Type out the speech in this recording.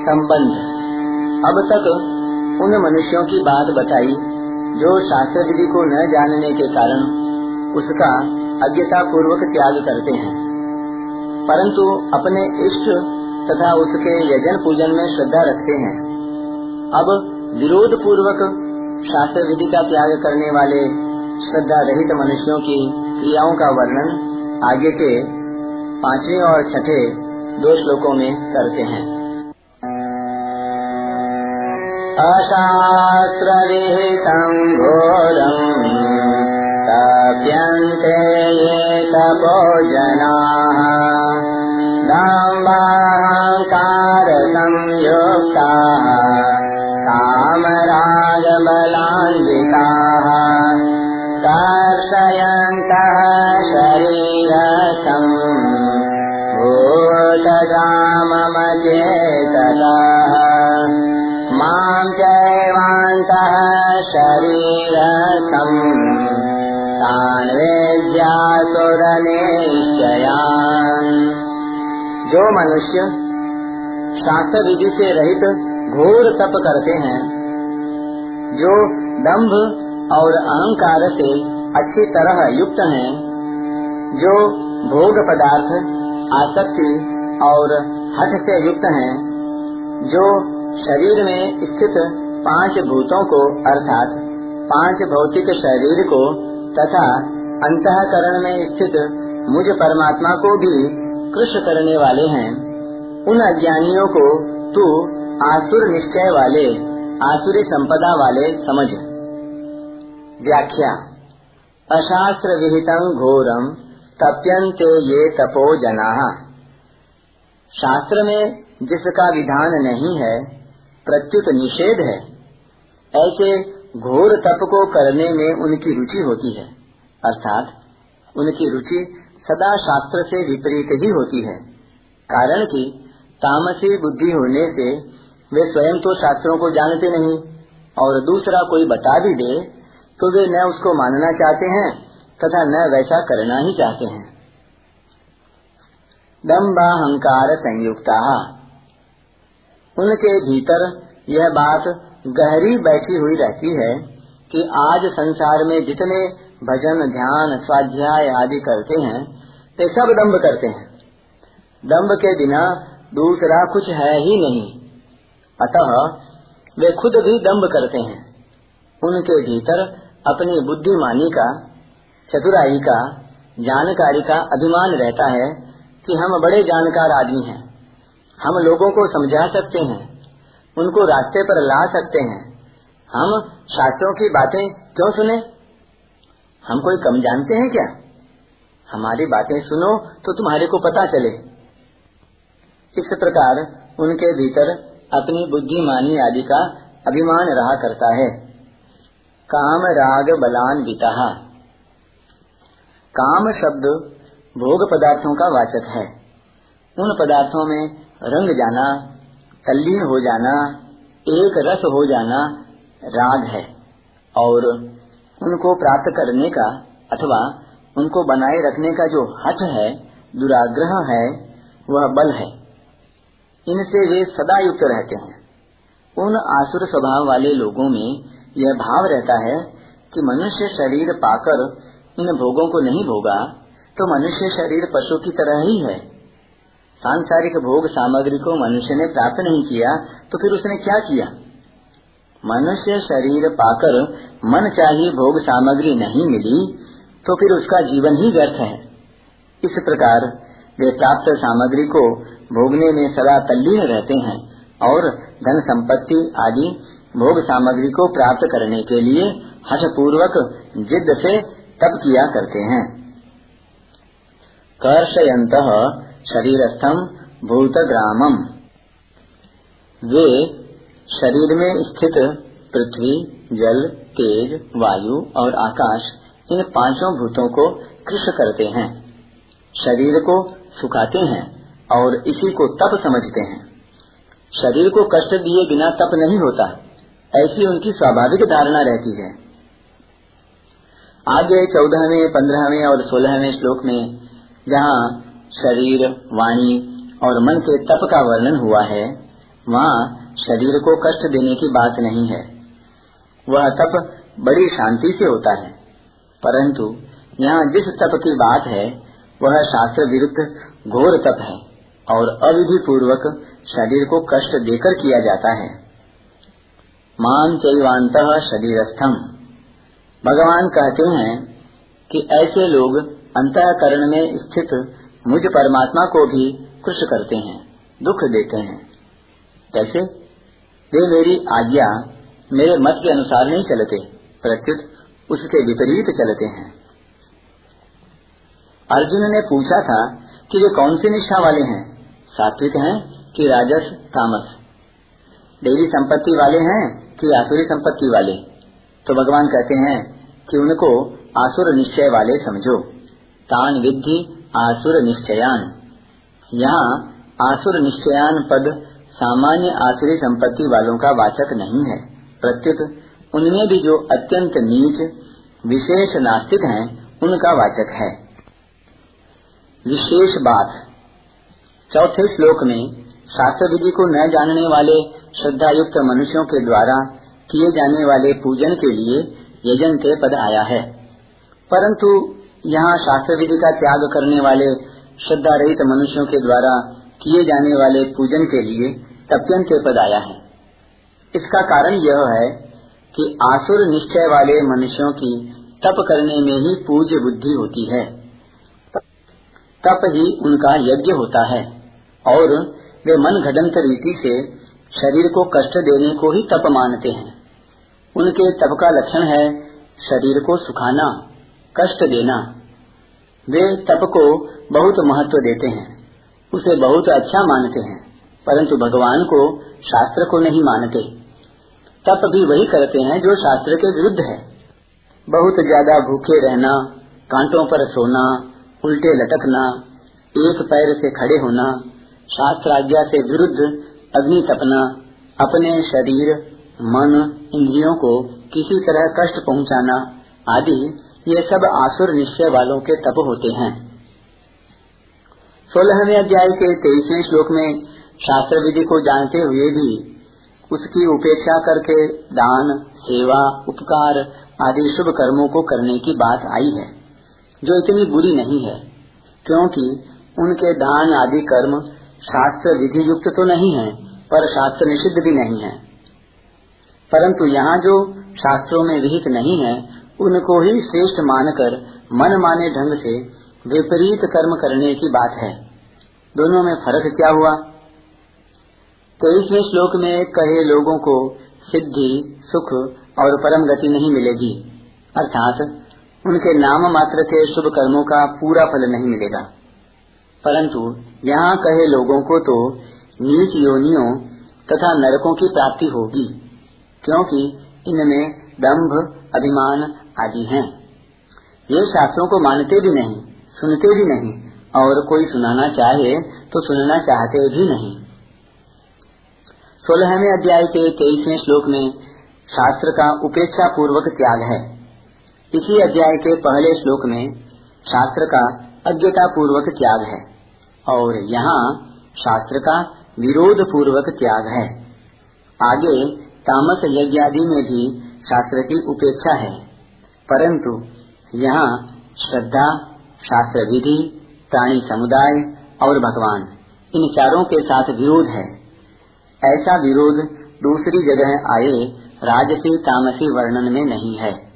संबंध। अब तक उन मनुष्यों की बात बताई, जो शास्त्र विधि को न जानने के कारण उसका अज्ञता पूर्वक त्याग करते हैं। परंतु अपने इष्ट तथा उसके यजन पूजन में श्रद्धा रखते हैं। अब विरोध पूर्वक शास्त्र विधि का त्याग करने वाले श्रद्धा रहित मनुष्यों की क्रियाओं का वर्णन आगे के पांचवे और छठे दो श्लोकों में करते हैं। अशास्त्रविहितम् घोरम् तप्यन्ते ये तपो जनाः दाम्बाहङ्कारसंयोक्ताः कामराजबलाञिताः कर्षयन्तः शरीरसम् ओ चैवान्तः शरीरथम् तान् वेद्यासुरनिश्चयान् जो मनुष्य शास्त्र विधि से रहित घोर तप करते हैं जो दंभ और अहंकार से अच्छी तरह युक्त हैं, जो भोग पदार्थ आसक्ति और हठ से युक्त हैं, जो शरीर में स्थित पाँच भूतों को, अर्थात पाँच भौतिक शरीर को तथा अंतकरण में स्थित मुझ परमात्मा को भी कृष्ण करने वाले हैं। उन अज्ञानियों को तू आसुर निश्चय वाले, आसुरी संपदा वाले समझ। व्याख्या। अशास्त्र विहितं घोरम तप्यन्ते ये तपो जना। शास्त्र में जिसका विधान नहीं है प्रत्युत निषेध है। ऐसे घोर तप को करने में उनकी रुचि होती है। अर्थात, उनकी रुचि सदा शास्त्र से विपरीत ही होती है। कारण कि तामसी बुद्धि होने से वे स्वयं तो शास्त्रों को जानते नहीं, और दूसरा कोई बता भी दे तो वे न उसको मानना चाहते हैं, तथा न वैसा करना ही चाहते हैं। दम्बाहंकार संयुक्ता। उनके भीतर यह बात गहरी बैठी हुई रहती है कि आज संसार में जितने भजन, ध्यान, स्वाध्याय आदि करते हैं, वे सब दम्भ करते हैं। दम्भ के बिना दूसरा कुछ है ही नहीं। अतः वे खुद भी दम्भ करते हैं। उनके भीतर अपनी बुद्धिमानी का, चतुराई का, जानकारी का अभिमान रहता है कि हम बड़े जानकार आदमी हैं। हम लोगों को समझा सकते हैं, उनको रास्ते पर ला सकते हैं। हम शास्त्रों की बातें क्यों सुने? हम कोई कम जानते हैं क्या? हमारी बातें सुनो तो तुम्हारे को पता चले। इस प्रकार उनके भीतर अपनी बुद्धिमानी आदि का अभिमान रहा करता है। काम राग बलान बिता काम शब्द भोग पदार्थों का वाचक है। उन पदार्थों में रंग जाना, तल्लीन हो जाना, एक रस हो जाना, राग है। और उनको प्राप्त करने का अथवा उनको बनाए रखने का जो हठ है, दुराग्रह है, वह बल है। इनसे वे सदा युक्त रहते हैं। उन आसुर स्वभाव वाले लोगों में यह भाव रहता है कि मनुष्य शरीर पाकर इन भोगों को नहीं भोगा तो मनुष्य शरीर पशु की तरह ही है। सांसारिक भोग सामग्री को मनुष्य ने प्राप्त नहीं किया तो फिर उसने क्या किया? मनुष्य शरीर पाकर मन चाहिए भोग सामग्री नहीं मिली तो फिर उसका जीवन ही व्यर्थ है। इस प्रकार वे प्राप्त सामग्री को भोगने में सदा तल्लीन रहते हैं और धन संपत्ति आदि भोग सामग्री को प्राप्त करने के लिए हठ पूर्वक जिद से तप किया करते हैं। कर्षयंत शरीरस्थम भूतग्रामम। वे शरीर में स्थित पृथ्वी, जल, तेज, वायु और आकाश, इन पाँचों भूतों को कृष करते हैं। शरीर को सुखाते हैं और इसी को तप समझते हैं। शरीर को कष्ट दिए बिना तप नहीं होता, ऐसी उनकी स्वाभाविक धारणा रहती है। आगे चौदहवें, पंद्रहवें और सोलहवें श्लोक में, जहाँ शरीर, वाणी और मन के तप का वर्णन हुआ है, वहाँ शरीर को कष्ट देने की बात नहीं है। वह तप बड़ी शांति से होता है। परंतु यहाँ जिस तप की बात है, वह शास्त्र विरुद्ध घोर तप है और अविधि पूर्वक शरीर को कष्ट देकर किया जाता है। मान चैवांत शरीरस्थम। भगवान कहते हैं कि ऐसे लोग अंतकरण में स्थित मुझ परमात्मा को भी खुश करते हैं, दुख देते हैं। कैसे? वे मेरी आज्ञा मेरे मत के अनुसार नहीं चलते, प्रत्युत उसके विपरीत चलते हैं। अर्जुन ने पूछा था कि वे कौन सी निष्ठा वाले हैं? सात्विक हैं कि राजस, तामस? देवी संपत्ति वाले हैं कि आसुरी संपत्ति वाले? तो भगवान कहते हैं कि उनको आसुर निश्चय वाले समझो। तान विधि आसुर निश्चयान यहाँ आसुर निश्चयान पद सामान्य आसुरी संपत्ति वालों का वाचक नहीं है। प्रत्युत, उनमें भी जो अत्यंत नीच, विशेष नास्तिक हैं, उनका वाचक है। विशेष बात। चौथे श्लोक में शास्त्र विधि को न जानने वाले श्रद्धा युक्त मनुष्यों के द्वारा किए जाने वाले पूजन के लिए यजन के पद आया है। परंतु यहाँ शास्त्र विधि का त्याग करने वाले श्रद्धा रहित मनुष्यों के द्वारा किए जाने वाले पूजन के लिए तप्यन के पद आया है। इसका कारण यह है कि आसुर निश्चय वाले मनुष्यों की तप करने में ही पूज्य बुद्धि होती है। तप ही उनका यज्ञ होता है और वे मन घटंत रीति से शरीर को कष्ट देने को ही तप मानते हैं। उनके तप का लक्षण है शरीर को सुखाना। कष्ट देना। वे तप को बहुत महत्व देते हैं। उसे बहुत अच्छा मानते हैं, परंतु भगवान को शास्त्र को नहीं मानते। तप भी वही करते हैं जो शास्त्र के विरुद्ध है। बहुत ज़्यादा भूखे रहना, कांटों पर सोना, उल्टे लटकना, एक पैर से खड़े होना शास्त्र आज्ञा से विरुद्ध अग्नि तपना, अपने शरीर, मन, इंद्रियों को किसी तरह कष्ट पहुंचाना आदि ये सब आसुर निश्चय वालों के तप होते हैं। सोलहवें अध्याय के तेईसवें श्लोक में शास्त्र विधि को जानते हुए भी उसकी उपेक्षा करके दान, सेवा, उपकार आदि शुभ कर्मों को करने की बात आई है, जो इतनी बुरी नहीं है, क्योंकि उनके दान आदि कर्म शास्त्र विधि युक्त तो नहीं है, पर शास्त्र निषिद्ध भी नहीं है। परंतु यहाँ जो शास्त्रों में विहित नहीं है उनको ही श्रेष्ठ मानकर मन माने ढंग से विपरीत कर्म करने की बात है। दोनों में फ़र्क क्या हुआ? तो इसमें श्लोक में कहे लोगों को सिद्धि, सुख और परम गति नहीं मिलेगी। अर्थात उनके नाम मात्र के शुभ कर्मों का पूरा फल नहीं मिलेगा। परंतु यहाँ कहे लोगों को तो नीच योनियों तथा नरकों की प्राप्ति होगी, क्योंकि इनमें दंभ अभिमान आदि हैं। ये शास्त्रों को मानते भी नहीं, सुनते भी नहीं, और कोई सुनाना चाहे तो सुनना चाहते भी नहीं। सोलहवें अध्याय के तेईसवें श्लोक में शास्त्र का उपेक्षा पूर्वक त्याग है। इसी अध्याय के पहले श्लोक में शास्त्र का अज्ञता पूर्वक त्याग है, और यहाँ शास्त्र का विरोध पूर्वक त्याग है। आगे तामस यज्ञ आदि में भी शास्त्र की उपेक्षा है। परंतु यहाँ श्रद्धा शास्त्र विधि प्राणी समुदाय और भगवान, इन चारों के साथ विरोध है। ऐसा विरोध दूसरी जगह आए राजसी, तामसी वर्णन में नहीं है।